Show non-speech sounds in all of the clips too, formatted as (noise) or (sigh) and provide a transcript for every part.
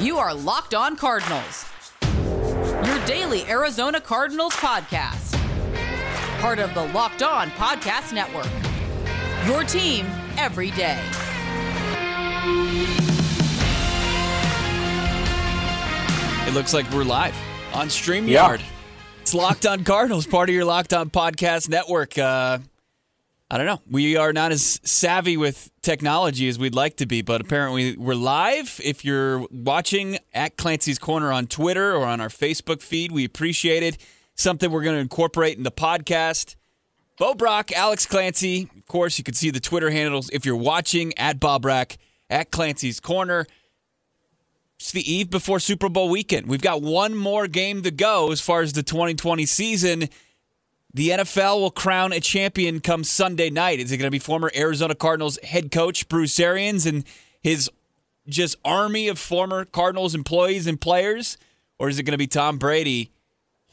You are Locked On Cardinals, your daily Arizona Cardinals podcast. Part of the Locked On Podcast Network. Your team every day. It looks like we're live on StreamYard. Yeah. It's Locked On Cardinals, part of your Locked On Podcast Network. Uh, I don't know. We are not as savvy with technology as we'd like to be, but apparently we're live. If you're watching at Clancy's Corner on Twitter or on our Facebook feed, we appreciate it. Something we're going to incorporate in the podcast. Bo Brack, Alex Clancy. Of course, you can see the Twitter handles if you're watching at Bob Rack, at Clancy's Corner. It's the eve before Super Bowl weekend. We've got one more game to go as far as the 2020 season. The NFL will crown a champion come Sunday night. Is it going to be former Arizona Cardinals head coach Bruce Arians and his just army of former Cardinals employees and players? Or is it going to be Tom Brady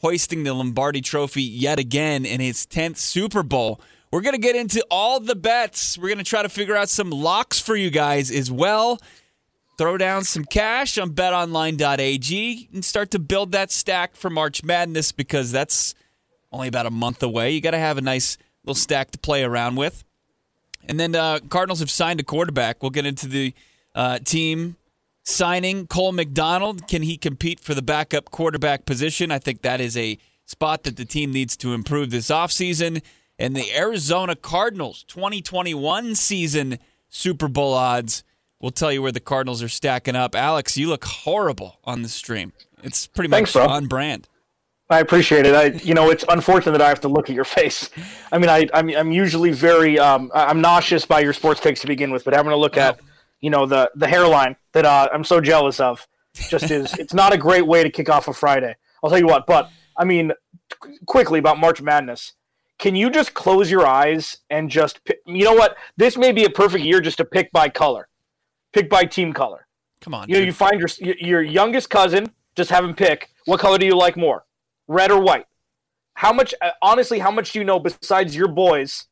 hoisting the Lombardi trophy yet again in his 10th Super Bowl? We're going to get into all the bets. We're going to try to figure out some locks for you guys as well throw down some cash on betonline.ag and start to build that stack for March Madness because that's only about a month away. You got to have a nice little stack to play around with. And then uh, Cardinals have signed a quarterback. We'll get into the uh, team signing. Cole McDonald, can he compete for the backup quarterback position? I think that is a spot that the team needs to improve this offseason. And the Arizona Cardinals 2021 season Super Bowl odds We'll tell you where the Cardinals are stacking up. Alex, you look horrible on the stream. It's pretty Thanks, much bro. on brand. I appreciate it. I, you know, it's unfortunate that I have to look at your face. I mean, I, I'm, I'm usually very, um, I'm nauseous by your sports takes to begin with, but having to look at, you know, the the hairline that uh, I'm so jealous of, just is, it's not a great way to kick off a Friday. I'll tell you what. But I mean, qu- quickly about March Madness. Can you just close your eyes and just, pick, you know what? This may be a perfect year just to pick by color, pick by team color. Come on. You know, dude. you find your your youngest cousin, just have him pick what color do you like more, red or white? How much, uh, honestly, how much do you know besides your boys,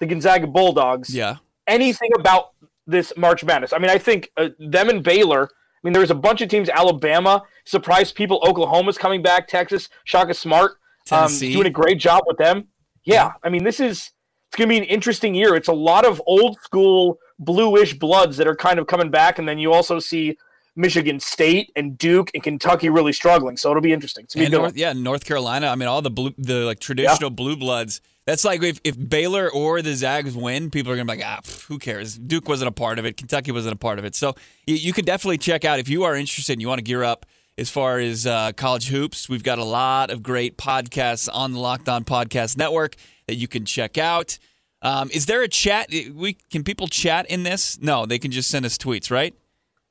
the Gonzaga Bulldogs? yeah. Anything about this March Madness? I mean, I think uh, them and Baylor. I mean, there was a bunch of teams. Alabama surprised people. Oklahoma's coming back. Texas, Shaka Smart, um, doing a great job with them. Yeah, I mean, this is it's going to be an interesting year. It's a lot of old school bluish bloods that are kind of coming back, and then you also see Michigan State and Duke and Kentucky really struggling. So it'll be interesting. Be North, yeah, North Carolina. I mean, all the blue, the like traditional blue bloods. That's like if, if Baylor or the Zags win, people are gonna be like, ah, pff, who cares? Duke wasn't a part of it. Kentucky wasn't a part of it. So you, you can definitely check out if you are interested and you want to gear up as far as uh, college hoops. We've got a lot of great podcasts on the Locked On Podcast Network that you can check out. Um, is there a chat? We can people chat in this? No, they can just send us tweets, right?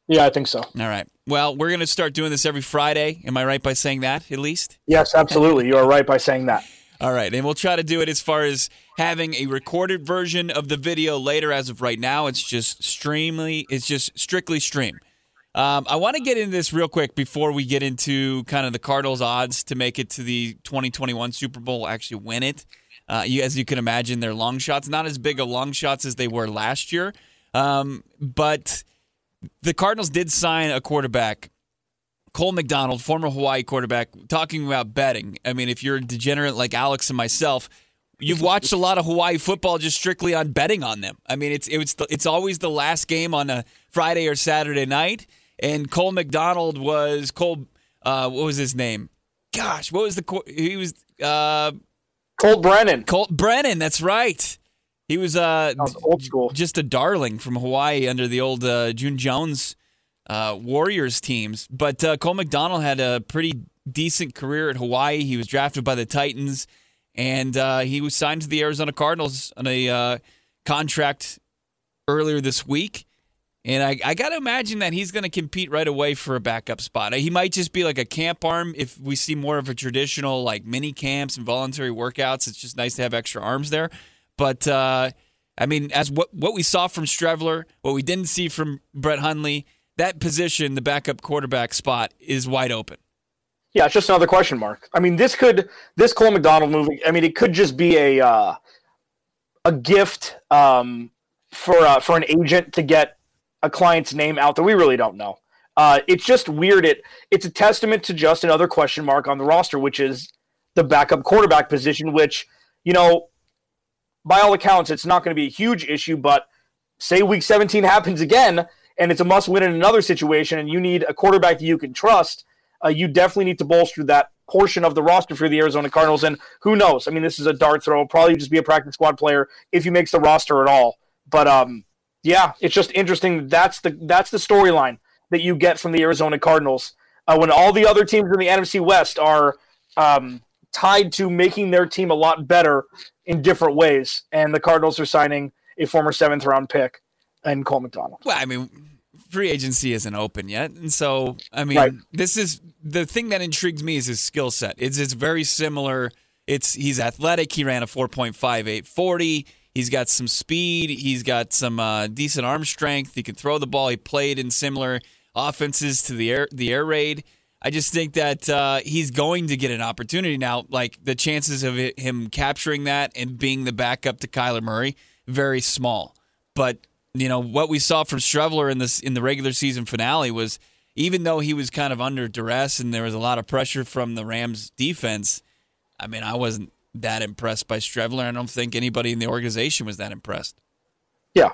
Yeah, I think so. All right. Well, we're gonna start doing this every Friday. Am I right by saying that at least? Yes, absolutely. You are right by saying that. All right, and we'll try to do it as far as having a recorded version of the video later. As of right now, it's just streamly. It's just strictly stream. Um, I want to get into this real quick before we get into kind of the Cardinals' odds to make it to the 2021 Super Bowl, actually win it. Uh, you, as you can imagine, they're long shots, not as big of long shots as they were last year, um, but the Cardinals did sign a quarterback Cole McDonald, former Hawaii quarterback, talking about betting. I mean, if you're a degenerate like Alex and myself, you've watched a lot of Hawaii football just strictly on betting on them. I mean, it's it's it's always the last game on a Friday or Saturday night, and Cole McDonald was Cole. Uh, what was his name? Gosh, what was the he was uh, Colt Brennan. Cole Brennan. That's right. He was uh, was old school. just a darling from Hawaii under the old uh, June Jones uh, Warriors teams. But uh, Cole McDonald had a pretty decent career at Hawaii. He was drafted by the Titans, and uh, he was signed to the Arizona Cardinals on a uh, contract earlier this week. And I, I got to imagine that he's going to compete right away for a backup spot. He might just be like a camp arm if we see more of a traditional like mini camps and voluntary workouts. It's just nice to have extra arms there. But uh, I mean, as what what we saw from Streveler, what we didn't see from Brett Hundley, that position, the backup quarterback spot, is wide open. Yeah, it's just another question mark. I mean, this could this Cole McDonald movie. I mean, it could just be a uh, a gift um, for uh, for an agent to get a client's name out that We really don't know. Uh, it's just weird. It it's a testament to just another question mark on the roster, which is the backup quarterback position. Which you know, by all accounts, it's not going to be a huge issue. But say Week 17 (laughs) happens again, and it's a must win in another situation, and you need a quarterback that you can trust. Uh, you definitely need to bolster that portion of the roster for the Arizona Cardinals. And who knows? I mean, this is a dart throw. Probably just be a practice squad player if he makes the roster at all. But um, yeah, it's just interesting. That's the that's the storyline that you get from the Arizona Cardinals uh, when all the other teams in the NFC West are um, tied to making their team a lot better in different ways, and the Cardinals are signing a former seventh round pick and Cole McDonald. Well, I mean, free agency isn't open yet, and so I mean, right. this is the thing that intrigues me is his skill set. It's it's very similar. It's he's athletic. He ran a 4.58 40. He's got some speed. He's got some uh, decent arm strength. He can throw the ball. He played in similar offenses to the air the air raid. I just think that uh, he's going to get an opportunity now. Like the chances of him capturing that and being the backup to Kyler Murray, very small. But you know what we saw from Streveler in this in the regular season finale was even though he was kind of under duress and there was a lot of pressure from the Rams defense. I mean, I wasn't that impressed by Streveler. I don't think anybody in the organization was that impressed. Yeah,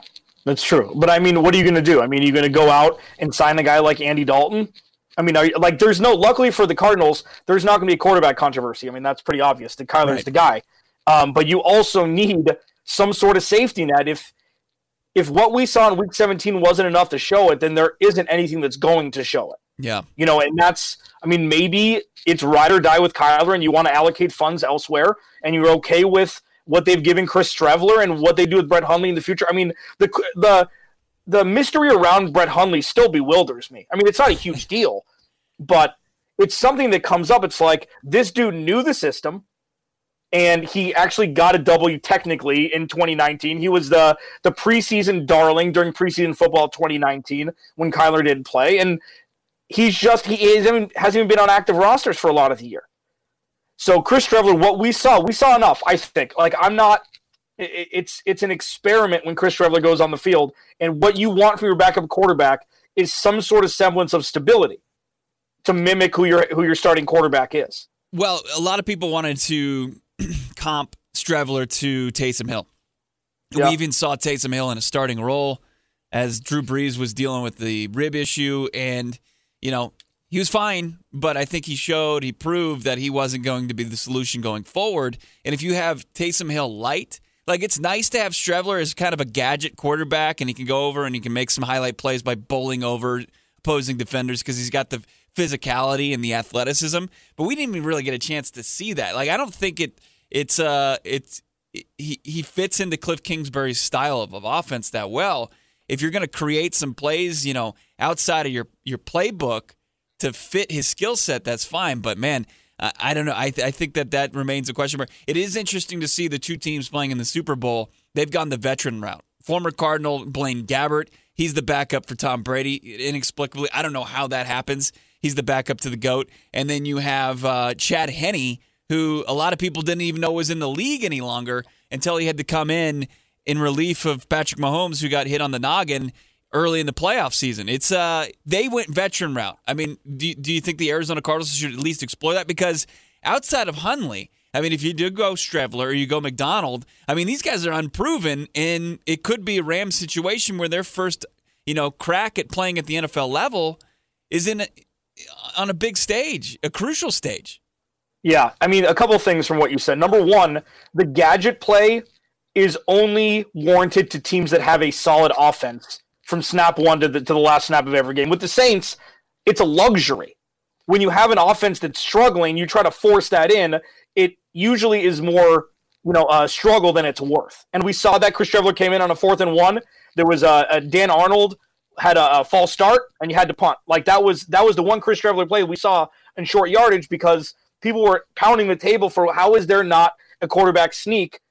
that's true. But I mean, what are you going to do? I mean, are you going to go out and sign a guy like Andy Dalton? I mean, you, like, there's no. Luckily for the Cardinals, there's not going to be a quarterback controversy. I mean, that's pretty obvious. That Kyler's right. the guy. Um, but you also need some sort of safety net. If if what we saw in Week 17 wasn't enough to show it, then there isn't anything that's going to show it. Yeah, you know, and that's. I mean, maybe it's ride or die with Kyler, and you want to allocate funds elsewhere, and you're okay with what they've given Chris Streveler and what they do with Brett Hundley in the future. I mean, the the the mystery around Brett Hundley still bewilders me. I mean, it's not a huge deal, but it's something that comes up. It's like this dude knew the system and he actually got a W technically in 2019. He was the the preseason darling during preseason football 2019 when Kyler didn't play, and he's just he isn't, hasn't even been on active rosters for a lot of the year. So Chris Streveler, what we saw, we saw enough. I think. Like I'm not. It's it's an experiment when Chris Streveler goes on the field, and what you want from your backup quarterback is some sort of semblance of stability to mimic who your who your starting quarterback is. Well, a lot of people wanted to (clears throat) comp Streveler to Taysom Hill. We even saw Taysom Hill in a starting role as Drew Brees was dealing with the rib issue, and you know he was fine, but I think he showed, he proved that he wasn't going to be the solution going forward. And if you have Taysom Hill light, like it's nice to have Streveler as kind of a gadget quarterback, and he can go over and he can make some highlight plays by bowling over opposing defenders because he's got the physicality and the athleticism. But we didn't even really get a chance to see that. Like I don't think it it's uh it's he he fits into Cliff Kingsbury's style of, of offense that well. If you're going to create some plays, you know, outside of your your playbook to fit his skill set, that's fine. But man, I, I don't know. I, th- I think that that remains a question mark. It is interesting to see the two teams playing in the Super Bowl. They've gone the veteran route. Former Cardinal Blaine Gabbert, he's the backup for Tom Brady. Inexplicably, I don't know how that happens. He's the backup to the goat, and then you have uh, Chad Henne, who a lot of people didn't even know was in the league any longer until he had to come in in relief of Patrick Mahomes, who got hit on the noggin early in the playoff season. It's uh they went veteran route. I mean, do, do you think the Arizona Cardinals should at least explore that? Because outside of Hundley, I mean, if you do go Streveler or you go McDonald, I mean, these guys are unproven, and it could be a Rams situation where their first, you know, crack at playing at the NFL level is in a, on a big stage, a crucial stage. Yeah, I mean, a couple things from what you said. Number one, the gadget play is only warranted to teams that have a solid offense from snap one to the, to the last snap of every game. With the Saints, it's a luxury. When you have an offense that's struggling, you try to force that in. It usually is more, you know, a struggle than it's worth. And we saw that Chris Streveler came in on a fourth and one. There was a, a Dan Arnold had a, a, false start, and you had to punt. Like that was that was the one Chris Streveler play we saw in short yardage because people were pounding the table for how is there not a quarterback sneak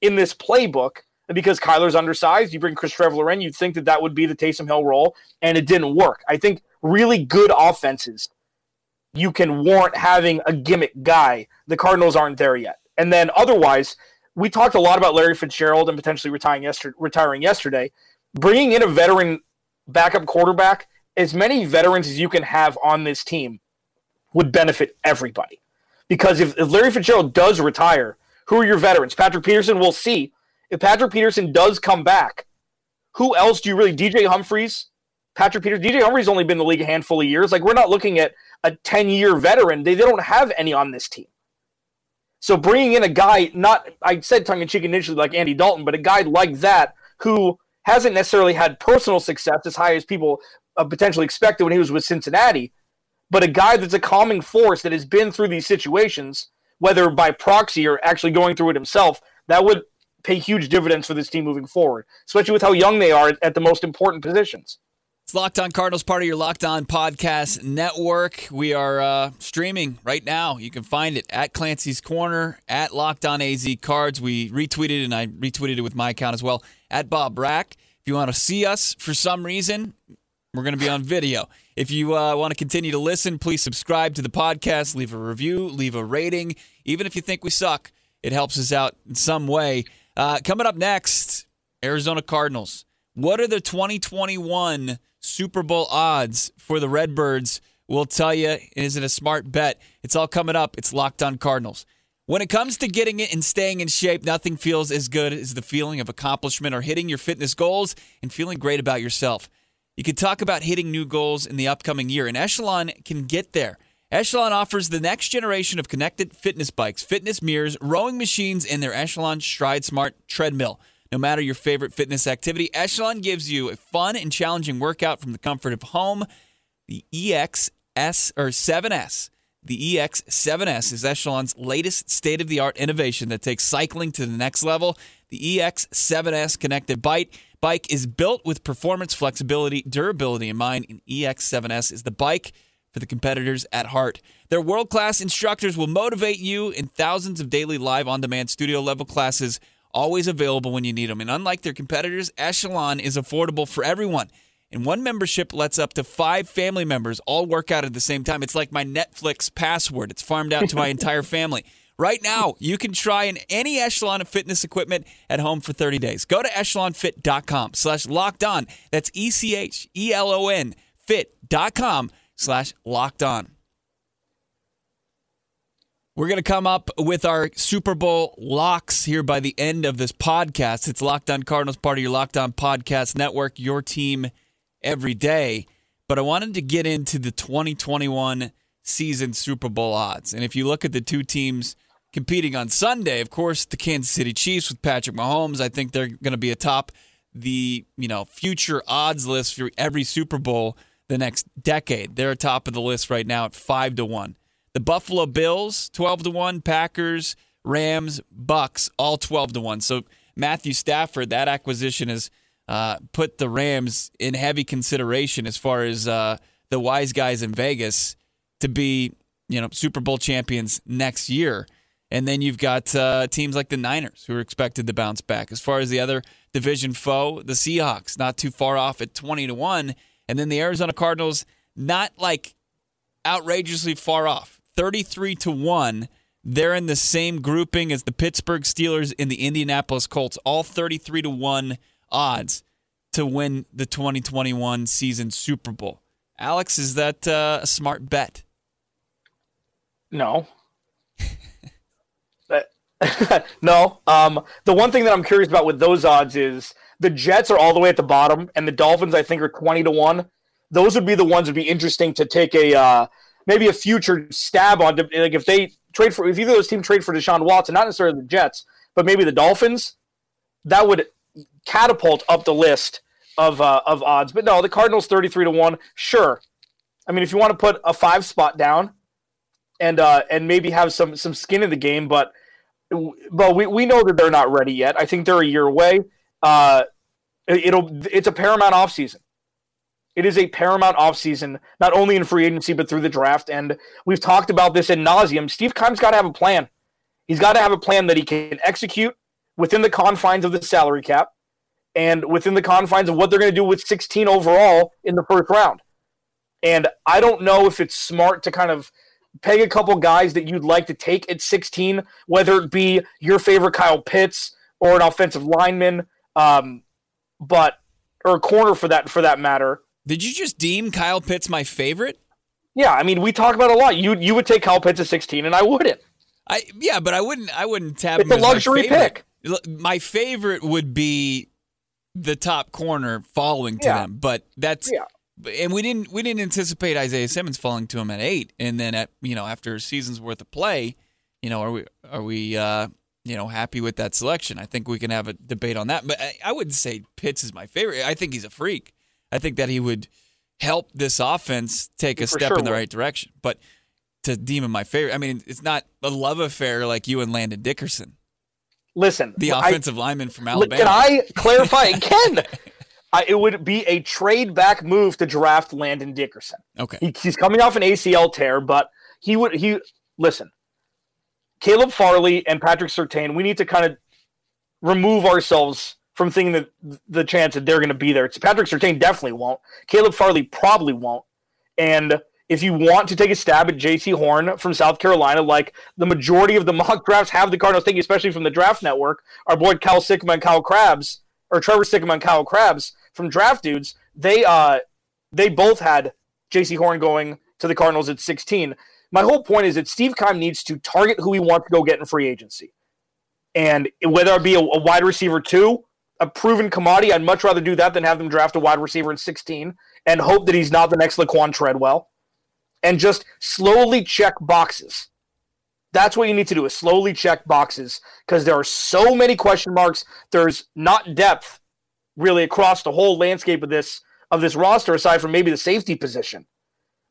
in this playbook and because Kyler's undersized, you bring Chris Streveler in, you'd think that that would be the Taysom Hill role, and it didn't work. I think really good offenses, you can warrant having a gimmick guy. The Cardinals aren't there yet. And then otherwise, we talked a lot about Larry Fitzgerald and potentially retiring yesterday. Retiring yesterday, bringing in a veteran backup quarterback as many veterans as you can have on this team would benefit everybody. Because if, if Larry Fitzgerald does retire, who are your veterans? Patrick Peterson, we'll see. If Patrick Peterson does come back, who else do you really? DJ Humphreys, Patrick Peterson. DJ Humphreys only been in the league a handful of years. Like we're not looking at a ten year veteran. They, they don't have any on this team. So bringing in a guy, not I said tongue in cheek initially like Andy Dalton, but a guy like that who hasn't necessarily had personal success as high as people uh, potentially expected when he was with Cincinnati, but a guy that's a calming force that has been through these situations, whether by proxy or actually going through it himself, that would pay huge dividends for this team moving forward, especially with how young they are at the most important positions. It's Locked On Cardinals, part of your Locked On Podcast Network. We are uh, streaming right now. You can find it at Clancy's Corner, at Locked On AZ Cards. We retweeted, and I retweeted it with my account as well, at Bob Brack. If you want to see us for some reason, we're going to be on video. If you uh, want to continue to listen, please subscribe to the podcast, leave a review, leave a rating. Even if you think we suck, it helps us out in some way. Uh, coming up next, Arizona Cardinals. What are the 2021 Super Bowl odds for the Redbirds? We'll tell you. Is it a smart bet? It's all coming up. It's Locked On Cardinals. When it comes to getting it and staying in shape, nothing feels as good as the feeling of accomplishment or hitting your fitness goals and feeling great about yourself. You can talk about hitting new goals in the upcoming year, and Echelon can get there. Echelon offers the next generation of connected fitness bikes, fitness mirrors, rowing machines, and their Echelon Stride Smart treadmill. No matter your favorite fitness activity, Echelon gives you a fun and challenging workout from the comfort of home. The EXS or 7S. The EX7S is Echelon's latest state of the art innovation that takes cycling to the next level. The EX7S connected bike bike is built with performance, flexibility, durability in mind, and EX7S is the bike for the competitors at heart. Their world class instructors will motivate you in thousands of daily live on demand studio level classes, always available when you need them. And unlike their competitors, Echelon is affordable for everyone. And one membership lets up to five family members all work out at the same time. It's like my Netflix password, it's farmed out to my entire family. Right now, you can try in any echelon of fitness equipment at home for 30 days. Go to echelonfit.com slash locked on. That's E C H E L O N fit.com slash locked on. We're going to come up with our Super Bowl locks here by the end of this podcast. It's Locked On Cardinals, part of your Locked On Podcast Network, your team every day. But I wanted to get into the 2021 season Super Bowl odds. And if you look at the two teams competing on Sunday, of course, the Kansas City Chiefs with Patrick Mahomes, I think they're going to be atop the, you know, future odds list for every Super Bowl the next decade. They're atop of the list right now at 5 to 1. The Buffalo Bills 12 to 1, Packers, Rams, Bucks all 12 to 1. So Matthew Stafford, that acquisition has uh, put the Rams in heavy consideration as far as uh, the wise guys in Vegas to be, you know, Super Bowl champions next year. And then you've got uh, teams like the Niners who are expected to bounce back. As far as the other division foe, the Seahawks, not too far off at 20 to 1. And then the Arizona Cardinals, not like outrageously far off, 33 to 1. They're in the same grouping as the Pittsburgh Steelers and the Indianapolis Colts, all 33 to 1 odds to win the 2021 season Super Bowl. Alex, is that uh, a smart bet? No. (laughs) (laughs) no. Um, the one thing that I'm curious about with those odds is the Jets are all the way at the bottom, and the Dolphins I think are twenty to one. Those would be the ones would be interesting to take a uh, maybe a future stab on. Like if they trade for if either of those teams trade for Deshaun Watson, not necessarily the Jets, but maybe the Dolphins, that would catapult up the list of uh, of odds. But no, the Cardinals thirty three to one. Sure, I mean if you want to put a five spot down, and uh, and maybe have some some skin in the game, but but we, we know that they're not ready yet. I think they're a year away. Uh, it'll it's a paramount offseason. It is a paramount offseason, not only in free agency but through the draft. And we've talked about this in nauseum. Steve Keim's got to have a plan. He's got to have a plan that he can execute within the confines of the salary cap and within the confines of what they're going to do with 16 overall in the first round. And I don't know if it's smart to kind of peg a couple guys that you'd like to take at 16, whether it be your favorite Kyle Pitts or an offensive lineman, um, but or a corner for that for that matter. Did you just deem Kyle Pitts my favorite? Yeah, I mean, we talk about it a lot. You you would take Kyle Pitts at 16, and I wouldn't. I yeah, but I wouldn't. I wouldn't tap It's him a my luxury favorite. pick. My favorite would be the top corner following to Yeah. them, but that's Yeah. and we didn't we didn't anticipate Isaiah Simmons falling to him at eight, and then at you know after a season's worth of play, you know are we are we uh, you know happy with that selection? I think we can have a debate on that, but I, I would say Pitts is my favorite. I think he's a freak. I think that he would help this offense take a step sure in the would. right direction, but. To deem him my favorite, I mean, it's not a love affair like you and Landon Dickerson, Listen, the I- offensive lineman from Alabama. Can I clarify (laughs) again? I, it would be a trade back move to draft Landon Dickerson. okay, He, he's coming off an ACL tear, but he would he listen. Caleb Farley and Patrick Surtain, we need to kind of remove ourselves from thinking that the chance that they're going to be there. Patrick Surtain definitely won't. Caleb Farley probably won't. And if you want to take a stab at Jaycee Horn from South Carolina, like the majority of the (laughs) mock drafts have the Cardinals thinking, especially from the draft network, our boy Cal Sikkema and Kyle Crabbs, or Trevor Sikkema and Kyle Crabbs from Draft Dudes, they uh they both had Jaycee Horn going to the Cardinals at 16. My whole point is that Steve Keim needs to target who he wants to go get in free agency. And whether it be a, a wide receiver two, a proven commodity, I'd much rather do that than have them draft a wide receiver in 16 and hope that he's not the next Laquon Treadwell. And just slowly check boxes. That's what you need to do is slowly check boxes because there are so many question marks. There's not depth really across the whole landscape of this of this roster aside from maybe the safety position.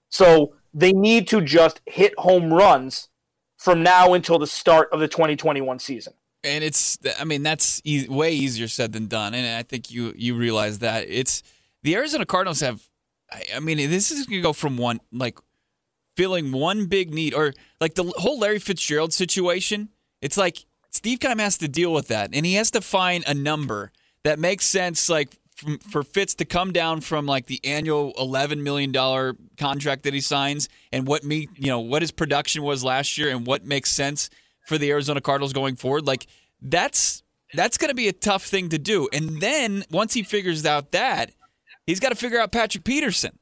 So they need to just hit home runs from now until the start of the 2021 season. and it's I mean that's e- way easier said than done, and I think you you realize that it's the Arizona Cardinals have. I I mean, this is gonna go from one like filling one big need or like the whole Larry Fitzgerald situation. It's like Steve Keim has to deal with that, and he has to find a number that makes sense, like from, for Fitz to come down from like the annual eleven million dollar contract that he signs, and what me, you know, what his production was last year, and what makes sense for the Arizona Cardinals going forward. Like that's that's going to be a tough thing to do. And then once he figures out that, he's got to figure out Patrick Peterson.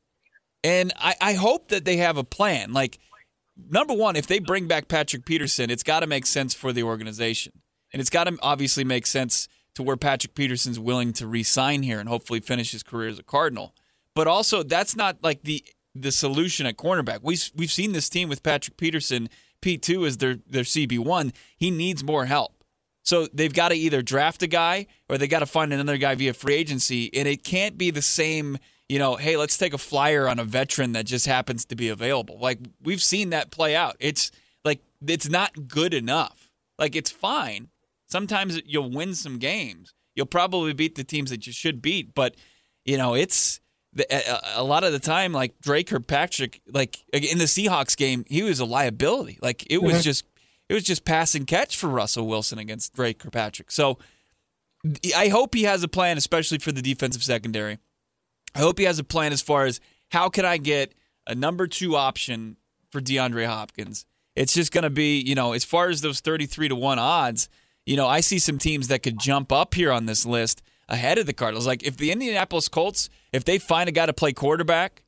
And I, I hope that they have a plan. Like, number one, if they bring back Patrick Peterson, it's got to make sense for the organization. And it's got to obviously make sense to where Patrick Peterson's willing to re sign here and hopefully finish his career as a Cardinal. But also, that's not like the the solution at cornerback. We, we've seen this team with Patrick Peterson, P2 is their, their CB1. He needs more help. So they've got to either draft a guy or they got to find another guy via free agency. And it can't be the same, you know, hey, let's take a flyer on a veteran that just happens to be available. Like we've seen that play out. It's like it's not good enough. Like it's fine. Sometimes you'll win some games. You'll probably beat the teams that you should beat, but you know, it's the, a, a lot of the time like Dre Kirkpatrick like in the Seahawks game, he was a liability. Like it was uh-huh. just it was just pass and catch for Russell Wilson against Dre Kirkpatrick. So I hope he has a plan, especially for the defensive secondary. I hope he has a plan as far as how can I get a number two option for DeAndre Hopkins. It's just going to be, you know, as far as those 33 to 1 odds, you know, I see some teams that could jump up here on this list ahead of the Cardinals. Like if the Indianapolis Colts, if they find a guy to play quarterback,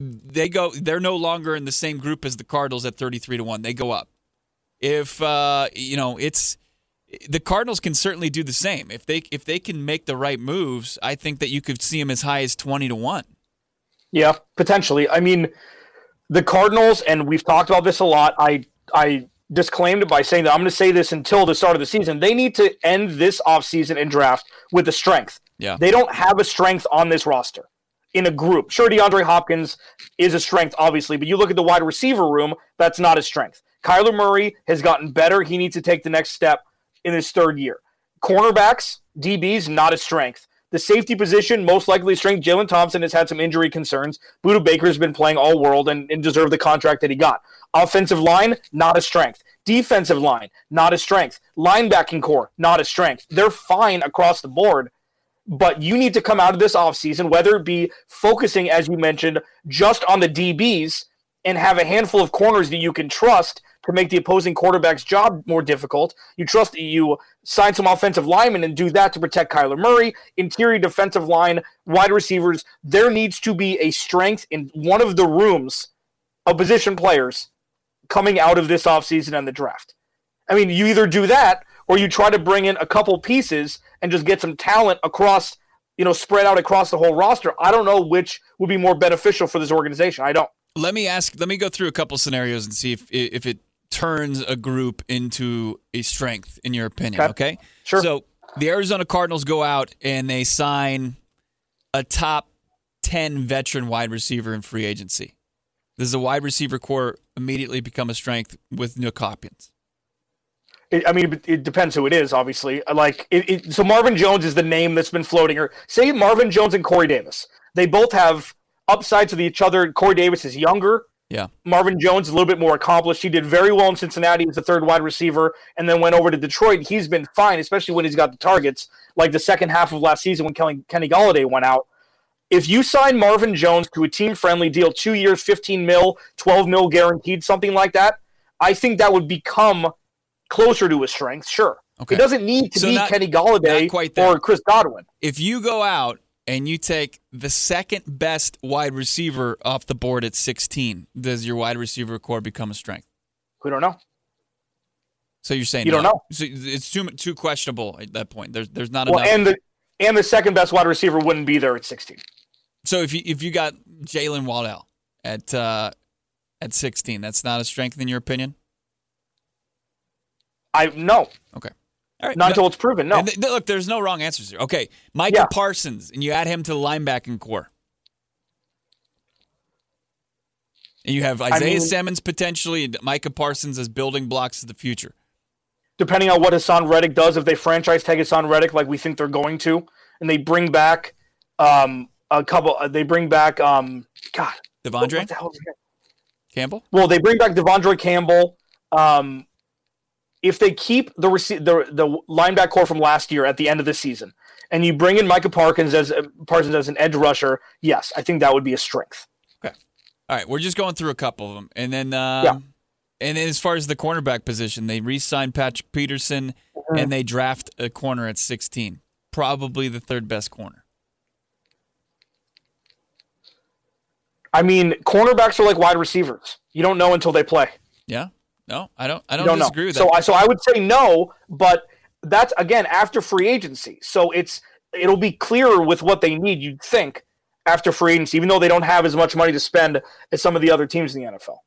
they go they're no longer in the same group as the Cardinals at 33 to 1. They go up. If uh, you know, it's the Cardinals can certainly do the same. If they if they can make the right moves, I think that you could see them as high as 20 to 1. Yeah, potentially. I mean, the Cardinals, and we've talked about this a lot. I I disclaimed by saying that I'm going to say this until the start of the season. They need to end this offseason and draft with a strength. Yeah. They don't have a strength on this roster in a group. Sure, DeAndre Hopkins is a strength, obviously, but you look at the wide receiver room, that's not a strength. Kyler Murray has gotten better. He needs to take the next step in his third year. Cornerbacks, DBs, not a strength. The safety position, most likely strength. Jalen Thompson has had some injury concerns. Budda Baker's been playing all world and, and deserved the contract that he got. Offensive line, not a strength. Defensive line, not a strength. Linebacking core, not a strength. They're fine across the board, but you need to come out of this offseason, whether it be focusing, as you mentioned, just on the DBs and have a handful of corners that you can trust to make the opposing quarterback's job more difficult. You trust that you sign some offensive linemen and do that to protect Kyler Murray, interior defensive line, wide receivers. There needs to be a strength in one of the rooms of position players coming out of this offseason and the draft. I mean, you either do that or you try to bring in a couple pieces and just get some talent across, you know, spread out across the whole roster. I don't know which would be more beneficial for this organization. I don't. Let me ask. Let me go through a couple scenarios and see if if it turns a group into a strength in your opinion. Okay, okay? sure. So the Arizona Cardinals go out and they sign a top ten veteran wide receiver in free agency. Does the wide receiver core immediately become a strength with Nuk Hopkins? It, I mean, it depends who it is, obviously. Like, it, it, so Marvin Jones is the name that's been floating. Or say Marvin Jones and Corey Davis. They both have upsides with each other. Corey Davis is younger. Yeah. Marvin Jones is a little bit more accomplished. He did very well in Cincinnati as the third wide receiver, and then went over to Detroit. He's been fine, especially when he's got the targets, like the second half of last season when Kelly, Kenny Golladay went out. If you sign Marvin Jones to a team friendly deal, two years, 15 mil, 12 mil guaranteed, something like that, I think that would become closer to his strength, sure. Okay. It doesn't need to so be not, Kenny Golladay or Chris Godwin. If you go out and you take the second best wide receiver off the board at 16, does your wide receiver core become a strength? We don't know. So you're saying you no. don't know? So it's too too questionable at that point. There's there's not well, enough. and the and the second best wide receiver wouldn't be there at 16. So if you if you got Jaylen Waddle at uh, at 16, that's not a strength in your opinion. I no. Okay. All right. Not no, until it's proven. No. Th- look, there's no wrong answers here. Okay, Micah yeah. Parsons, and you add him to the linebacking core. And you have Isaiah I mean, Simmons potentially, and Micah Parsons as building blocks of the future. Depending on what Haason Reddick does, if they franchise tag Haason Reddick like we think they're going to, and they bring back um, a couple, uh, they bring back um, God, De'Vondre Campbell. Well, they bring back De'Vondre Campbell. Um, if they keep the rece- the the linebacker core from last year at the end of the season, and you bring in Micah Parsons as Parsons as an edge rusher, yes, I think that would be a strength. Okay, all right, we're just going through a couple of them, and then um, yeah. And then as far as the cornerback position, they re-signed Patrick Peterson, mm-hmm. and they draft a corner at 16, probably the third best corner. I mean, cornerbacks are like wide receivers. You don't know until they play. Yeah. No, I don't. I don't, don't disagree know. with that. So I so I would say no, but that's again after free agency. So it's it'll be clearer with what they need. You'd think after free agency, even though they don't have as much money to spend as some of the other teams in the NFL.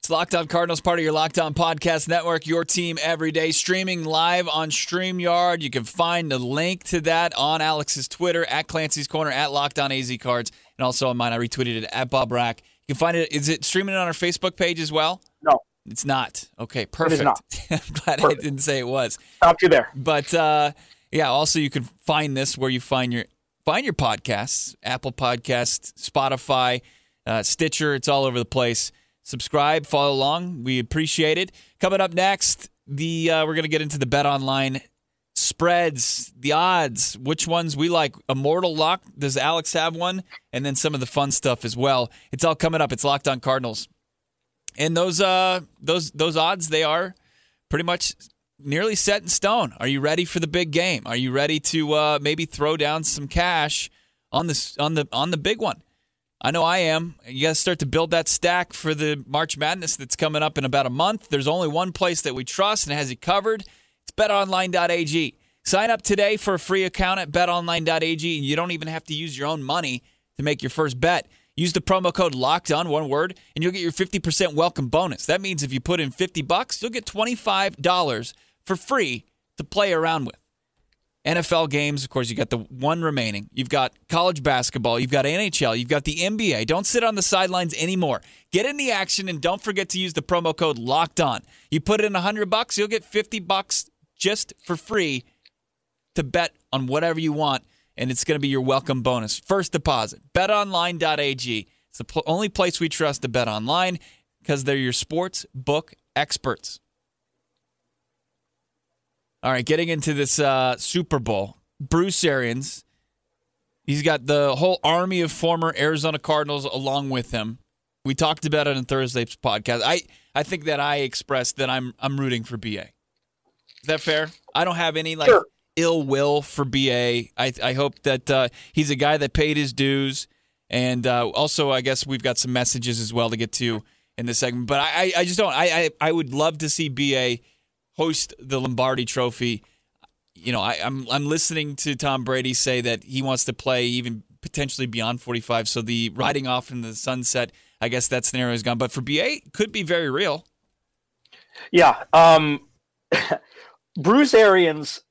It's Locked On Cardinals, part of your Locked On Podcast Network, your team every day, streaming live on StreamYard. You can find the link to that on Alex's Twitter, at Clancy's Corner, at Locked On AZ Cards, and also on mine. I retweeted it at Bob Rack. You can find it. Is it streaming on our Facebook page as well? No. It's not. Okay, perfect. It is not. (laughs) I'm glad perfect. I didn't say it was. Stop you there. But uh, yeah, also you can find this where you find your find your podcasts, Apple Podcasts, Spotify, uh, Stitcher. It's all over the place. Subscribe, follow along. We appreciate it. Coming up next, the uh, we're going to get into the Bet Online spreads, the odds, which ones we like. Immortal lock. Does Alex have one? And then some of the fun stuff as well. It's all coming up. It's Locked On Cardinals, and those uh those those odds they are pretty much nearly set in stone. Are you ready for the big game? Are you ready to uh, maybe throw down some cash on the on the on the big one? I know I am. You got to start to build that stack for the March Madness that's coming up in about a month. There's only one place that we trust and has it covered. It's betonline.ag. Sign up today for a free account at betonline.ag and you don't even have to use your own money to make your first bet. Use the promo code locked on one word and you'll get your 50% welcome bonus. That means if you put in 50 bucks, you'll get $25 for free to play around with. NFL games, of course, you got the one remaining. You've got college basketball, you've got NHL, you've got the NBA. Don't sit on the sidelines anymore. Get in the action and don't forget to use the promo code locked on. You put in 100 bucks, you'll get 50 bucks just for free to bet on whatever you want and it's going to be your welcome bonus. First deposit. betonline.ag. It's the pl- only place we trust to bet online because they're your sports book experts. All right, getting into this uh, Super Bowl, Bruce Arians. He's got the whole army of former Arizona Cardinals along with him. We talked about it on Thursday's podcast. I I think that I expressed that I'm I'm rooting for BA. Is that fair? I don't have any like Sure. Ill will for BA. I I hope that uh, he's a guy that paid his dues, and uh, also I guess we've got some messages as well to get to in this segment. But I I, just don't. I, I I would love to see BA host the Lombardi Trophy. You know, I, I'm I'm listening to Tom Brady say that he wants to play even potentially beyond 45. So the riding off in the sunset, I guess that scenario is gone. But for BA, could be very real. Yeah. Um, (laughs) Bruce Arians,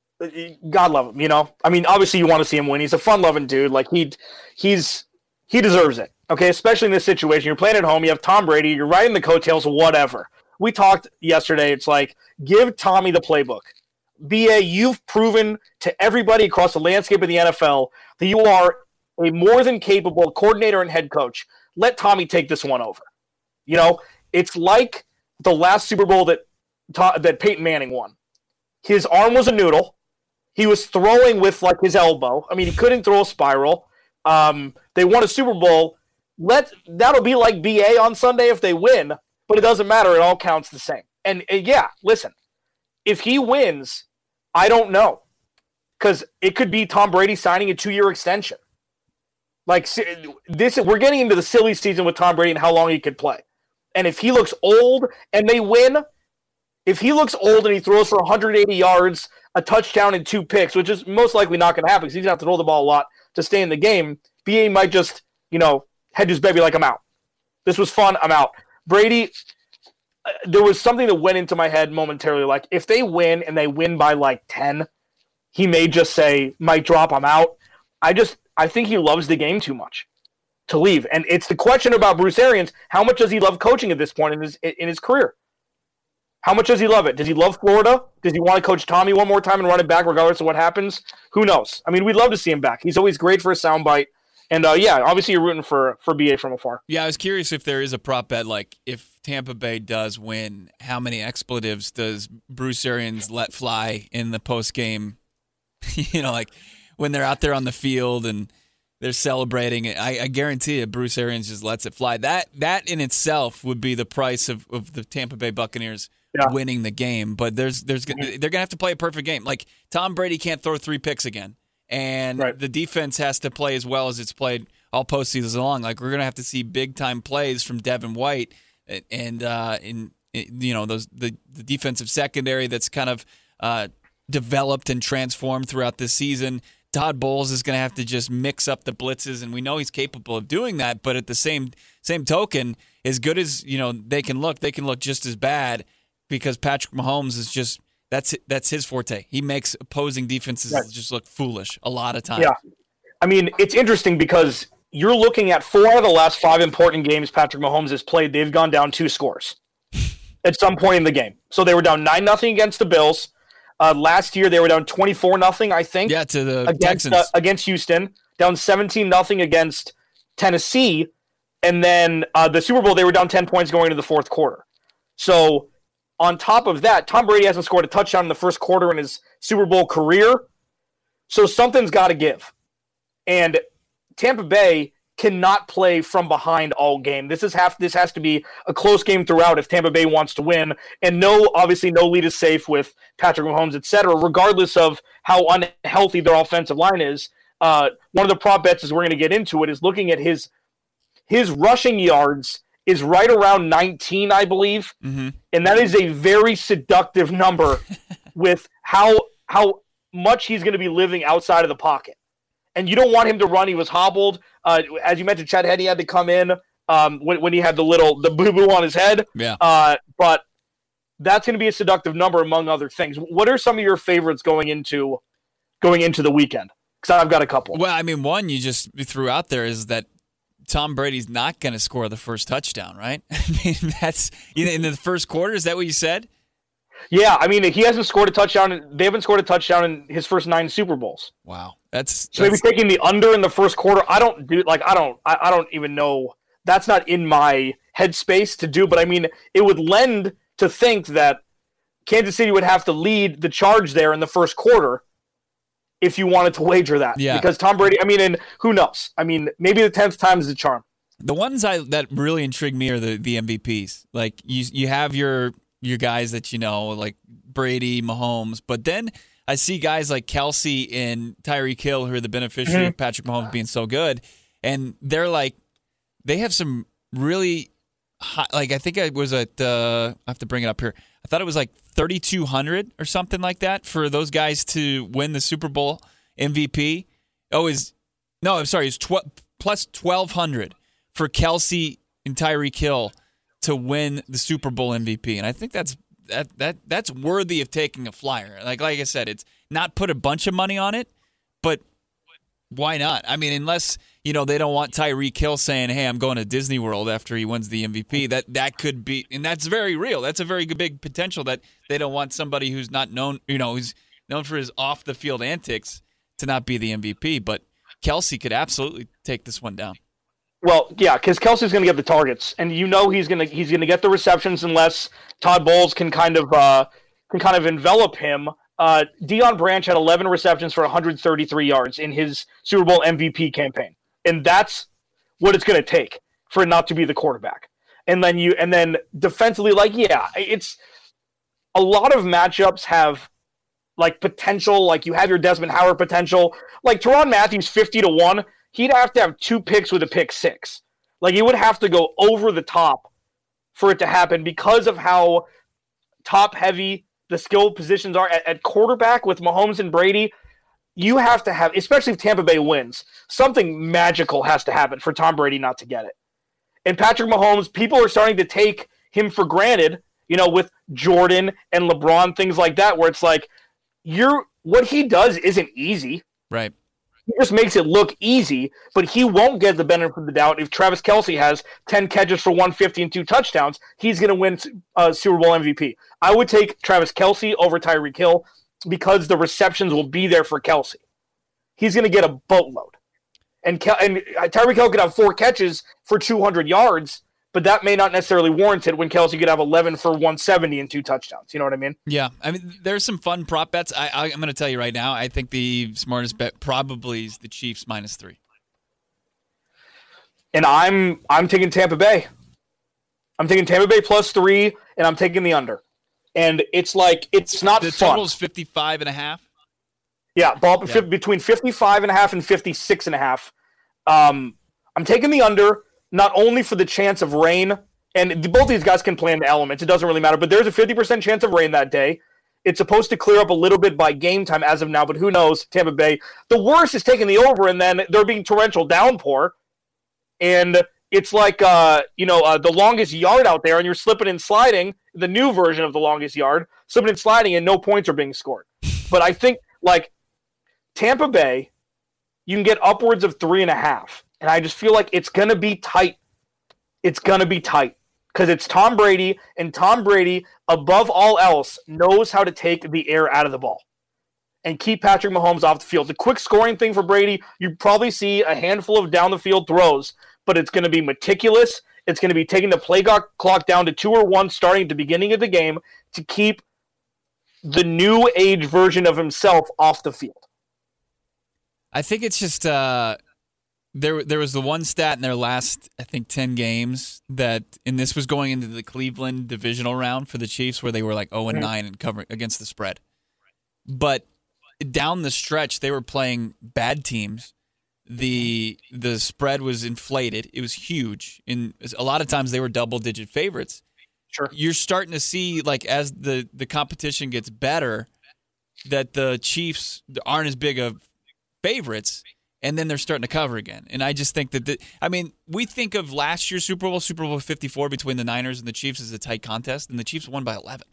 God love him. You know, I mean, obviously you want to see him win. He's a fun-loving dude. Like he, he's he deserves it. Okay, especially in this situation. You're playing at home. You have Tom Brady. You're riding the coattails. Whatever. We talked yesterday. It's like give Tommy the playbook. BA, you've proven to everybody across the landscape of the NFL that you are a more than capable coordinator and head coach. Let Tommy take this one over. You know, it's like the last Super Bowl that that Peyton Manning won. His arm was a noodle. He was throwing with like his elbow. I mean, he couldn't throw a spiral. Um, they won a Super Bowl. Let that'll be like BA on Sunday if they win, but it doesn't matter. It all counts the same. And, and yeah, listen, if he wins, I don't know because it could be Tom Brady signing a two-year extension. Like this, we're getting into the silly season with Tom Brady and how long he could play. And if he looks old and they win, if he looks old and he throws for 180 yards, a touchdown, and two picks, which is most likely not going to happen because he's going to have to throw the ball a lot to stay in the game, BA might just, you know, head his baby like I'm out. This was fun. I'm out. Brady, uh, there was something that went into my head momentarily. Like if they win and they win by like 10, he may just say, might drop, I'm out. I just, I think he loves the game too much to leave. And it's the question about Bruce Arians. How much does he love coaching at this point in his in his career? How much does he love it? Does he love Florida? Does he want to coach Tommy one more time and run it back regardless of what happens? Who knows? I mean, we'd love to see him back. He's always great for a soundbite. And uh, yeah, obviously you're rooting for for BA from afar. Yeah, I was curious if there is a prop bet like if Tampa Bay does win, how many expletives does Bruce Arians let fly in the post game? (laughs) you know, like when they're out there on the field and they're celebrating. I, I guarantee you, Bruce Arians just lets it fly. That that in itself would be the price of, of the Tampa Bay Buccaneers Yeah. winning the game. But there's there's they're gonna have to play a perfect game. Like Tom Brady can't throw three picks again, and Right. the defense has to play as well as it's played all postseasons long. Like we're gonna have to see big time plays from Devin White and- uh, you know those the the defensive secondary that's kind of uh, developed and transformed throughout this season. Todd Bowles is going to have to just mix up the blitzes, and we know he's capable of doing that. But at the same same token, as good as you know they can look, they can look just as bad because Patrick Mahomes is just that's that's his forte. He makes opposing defenses Right. just look foolish a lot of times. Yeah. I mean, it's interesting because you're looking at four out of the last five important games Patrick Mahomes has played. They've gone down two scores at some point in the game. So they were down nine nothing against the Bills. Uh, last year they were down twenty four nothing. I think. Yeah, to the against Texans. uh, against Houston, down seventeen nothing against Tennessee, and then uh, the Super Bowl they were down ten points going into the fourth quarter. So on top of that, Tom Brady hasn't scored a touchdown in the first quarter in his Super Bowl career. So something's got to give, and Tampa Bay cannot play from behind all game. This is half. This has to be a close game throughout if Tampa Bay wants to win. And no, obviously, no lead is safe with Patrick Mahomes, et cetera, regardless of how unhealthy their offensive line is. Uh, one of the prop bets is we're going to get into it is looking at his his rushing yards is right around 19, I believe, hmm and that is a very seductive number (laughs) with how how much he's going to be living outside of the pocket. And you don't want him to run. He was hobbled, uh, as you mentioned. Chad Henne had to come in um, when, when he had the little the boo boo on his head. Yeah. Uh, but that's going to be a seductive number among other things. What are some of your favorites going into going into the weekend? Because I've got a couple. Well, I mean, one you just threw out there is that Tom Brady's not going to score the first touchdown, right? (laughs) I mean, that's in the first quarter. Is that what you said? Yeah, I mean he hasn't scored a touchdown. They haven't scored a touchdown in his first nine Super Bowls. Wow, that's, So maybe taking the under in the first quarter. I don't do like I don't I, I don't even know. That's not in my headspace to do. But I mean, it would lend to think that Kansas City would have to lead the charge there in the first quarter if you wanted to wager that. Yeah. Because Tom Brady. I mean, and who knows? I mean, maybe the tenth time is the charm. The ones I that really intrigue me are the the MVPs. Like you you have your your guys that you know like Brady, Mahomes, but then I see guys like Kelce and Tyreek Hill who are the beneficiary Mhm. of Patrick Mahomes being so good, and they're like they have some really high, like I think I was at uh, I have to bring it up here. I thought it was like 3200 or something like that for those guys to win the Super Bowl MVP. Oh, is no, I'm sorry, it's tw- plus 1200 for Kelce and Tyreek Hill to win the Super Bowl MVP, and I think that's that that that's worthy of taking a flyer. Like like I said, it's not put a bunch of money on it, why not? I mean, unless you know they don't want Tyreek Hill saying, "Hey, I'm going to Disney World after he wins the MVP." That that could be, and that's very real. That's a very big potential that they don't want somebody who's not known, you know, who's known for his off the field antics to not be the MVP. But Kelce could absolutely take this one down. Well, yeah, because Kelce's going to get the targets, and you know he's going to he's going to get the receptions unless Todd Bowles can kind of uh, can kind of envelop him. Uh, Deion Branch had 11 receptions for 133 yards in his Super Bowl MVP campaign, and that's what it's going to take for not to be the quarterback. And then you and then defensively, like yeah, it's a lot of matchups have like potential. Like you have your Desmond Howard potential. Like Tyrann Mathieu 50 to one he'd have to have two picks with a pick six. Like he would have to go over the top for it to happen because of how top heavy the skill positions are at, at quarterback with Mahomes and Brady. You have to have, especially if Tampa Bay wins, something magical has to happen for Tom Brady not to get it. And Patrick Mahomes, people are starting to take him for granted, you know, with Jordan and LeBron, things like that, where it's like, you're what he does isn't easy Right. He just makes it look easy, but he won't get the benefit of the doubt if Travis Kelce has 10 catches for 150 and two touchdowns. He's going to win uh, Super Bowl MVP. I would take Travis Kelce over Tyreek Hill because the receptions will be there for Kelce. He's going to get a boatload. And, Kel- and uh, Tyreek Hill could have four catches for 200 yards, but that may not necessarily warrant it when Kelce could have 11 for 170 and two touchdowns. You know what I mean? Yeah, I mean, there's some fun prop bets. I, I, I'm going to tell you right now. I think the smartest bet probably is the Chiefs minus three. and I'm I'm taking Tampa Bay. I'm taking Tampa Bay plus three, and I'm taking the under. And it's like it's not The fun. total is 55 and a half. Yeah, ball Yeah. between 55 and a half and 56 and a half. Um, I'm taking the under not only for the chance of rain, and both these guys can play in the elements. It doesn't really matter, but there's a 50% chance of rain that day. It's supposed to clear up a little bit by game time as of now, but who knows? Tampa Bay. The worst is taking the over, and then there being torrential downpour, and it's like uh, you know uh, the longest yard out there, and you're slipping and sliding. The new version of the longest yard, slipping and sliding, and no points are being scored. But I think like Tampa Bay, you can get upwards of three and a half. And I just feel like it's to be tight. It's to be tight because it's Tom Brady, and Tom Brady, above all else, knows how to take the air out of the ball and keep Patrick Mahomes off the field. The quick scoring thing for Brady, you probably see a handful of down the field throws, but it's going to be meticulous. It's going to be taking the play clock down to two or one starting at the beginning of the game to keep the new age version of himself off the field. I think it's just uh, there. There was the one stat in their last, I think, ten games that, and this was going into the Cleveland divisional round for the Chiefs, where they were like zero and nine and covering against the spread. But down the stretch, they were playing bad teams. the The spread was inflated. It was huge, and a lot of times they were double digit favorites. Sure. You're starting to see like as the the competition gets better, that the Chiefs aren't as big of favorites, and then they're starting to cover again. And I just think that the, I mean, we think of last year's Super Bowl, Super Bowl 54 between the Niners and the Chiefs as a tight contest, and the Chiefs won by 11.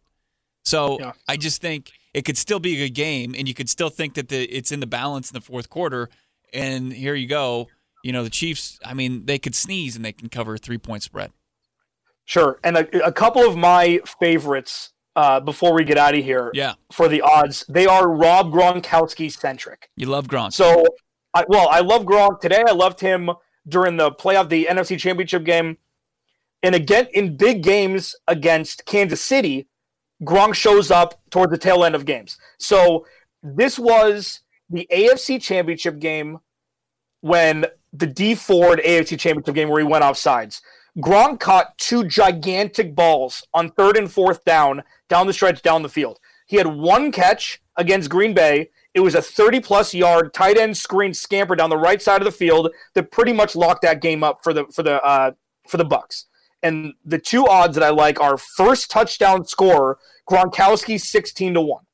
So Yeah. I just think it could still be a good game, and you could still think that the, it's in the balance in the fourth quarter. And here you go. You know, the Chiefs, I mean, they could sneeze and they can cover a three point spread. Sure. And a, a couple of my favorites uh, before we get out of here Yeah. for the odds, they are Rob Gronkowski centric. You love Gronk. So, I, well, I love Gronk today. I loved him during the playoff, the NFC Championship game, and again in big games against Kansas City, Gronk shows up toward the tail end of games. So this was the AFC Championship game when the Dee Ford AFC Championship game where he went off sides. Gronk caught two gigantic balls on third and fourth down, down the stretch, down the field. He had one catch against Green Bay. It was a 30 plus yard tight end screen scamper down the right side of the field that pretty much locked that game up for the for the uh, for the Bucks. And the two odds that I like are first touchdown scorer Gronkowski 16 to 1.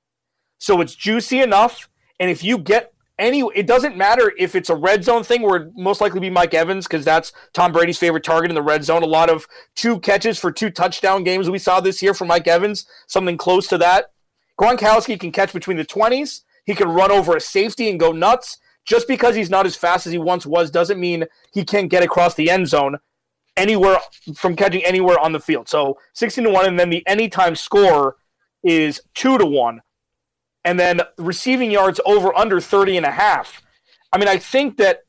So it's juicy enough and if you get any it doesn't matter if it's a red zone thing where it most likely be Mike Evans because that's Tom Brady's favorite target in the red zone. A lot of two catches for two touchdown games we saw this year from Mike Evans, something close to that. Gronkowski can catch between the 20s. He can run over a safety and go nuts. Just because he's not as fast as he once was doesn't mean he can't get across the end zone anywhere from catching anywhere on the field. So 16 to 1 and then the anytime score is 2 to 1 and then receiving yards over under 30 and a half. I mean, I think that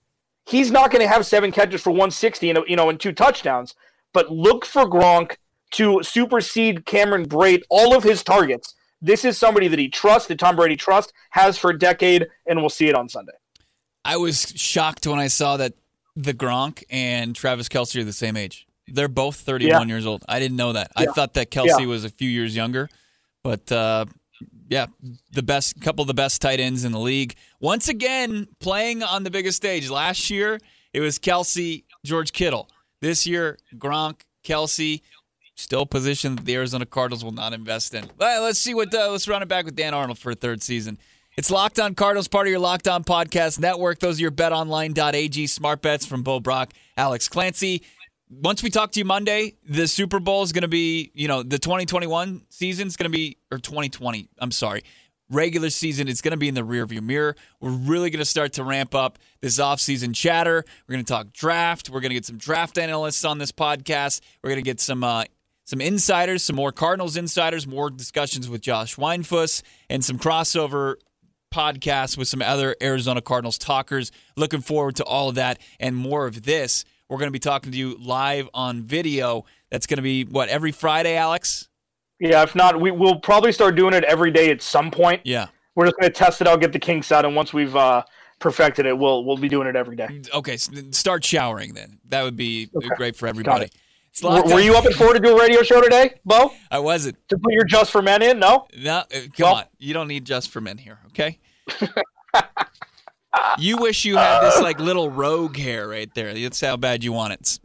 he's not going to have seven catches for 160 and you know and two touchdowns, but look for Gronk to supersede Cameron Brate all of his targets. This is somebody that he trusts, that Tom Brady trusts, has for a decade, and we'll see it on Sunday. I was shocked when I saw that the Gronk and Travis Kelce are the same age. They're both 31 yeah. years old. I didn't know that. Yeah. I thought that Kelce yeah. was a few years younger, but uh, yeah, the best couple of the best tight ends in the league. Once again, playing on the biggest stage. Last year, it was Kelce, George Kittle. This year, Gronk, Kelce, still position that the Arizona Cardinals will not invest in. Let's see what. Uh, let's run it back with Dan Arnold for a third season. It's Locked On Cardinals, part of your Locked On Podcast Network. Those are your BetOnline.ag smart bets from Bo Brack, Alex Clancy once we talk to you Monday, the Super Bowl is going to be, you know, the 2021 season is going to be, or 2020, I'm sorry, regular season, it's going to be in the rearview mirror. We're really going to start to ramp up this offseason chatter. We're going to talk draft. We're going to get some draft analysts on this podcast. We're going to get some, uh, some insiders, some more Cardinals insiders, more discussions with Josh Weinfuss, and some crossover podcasts with some other Arizona Cardinals talkers. Looking forward to all of that and more of this. We're going to be talking to you live on video. That's going to be what every Friday, Alex. Yeah, if not, we will probably start doing it every day at some point. Yeah, we're just going to test it out, get the kinks out, and once we've uh, perfected it, we'll we'll be doing it every day. Okay, so start showering then. That would be okay. great for everybody. Were, were you up at four to do a radio show today, Bo? I wasn't. To put your Just for Men in? No. No, uh, come well, on. You don't need Just for Men here. Okay. (laughs) you wish you had this like little rogue hair right there. That's how bad you want it.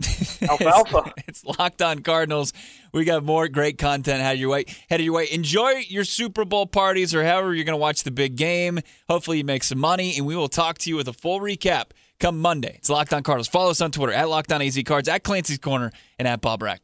Alfalfa. (laughs) it's, it's locked on Cardinals. We got more great content headed your way. Headed your way. Enjoy your Super Bowl parties or however you're going to watch the big game. Hopefully, you make some money, and we will talk to you with a full recap come Monday. It's Locked On Cardinals. Follow us on Twitter at Locked On AZ Cards, at Clancy's Corner, and at Bo Brack.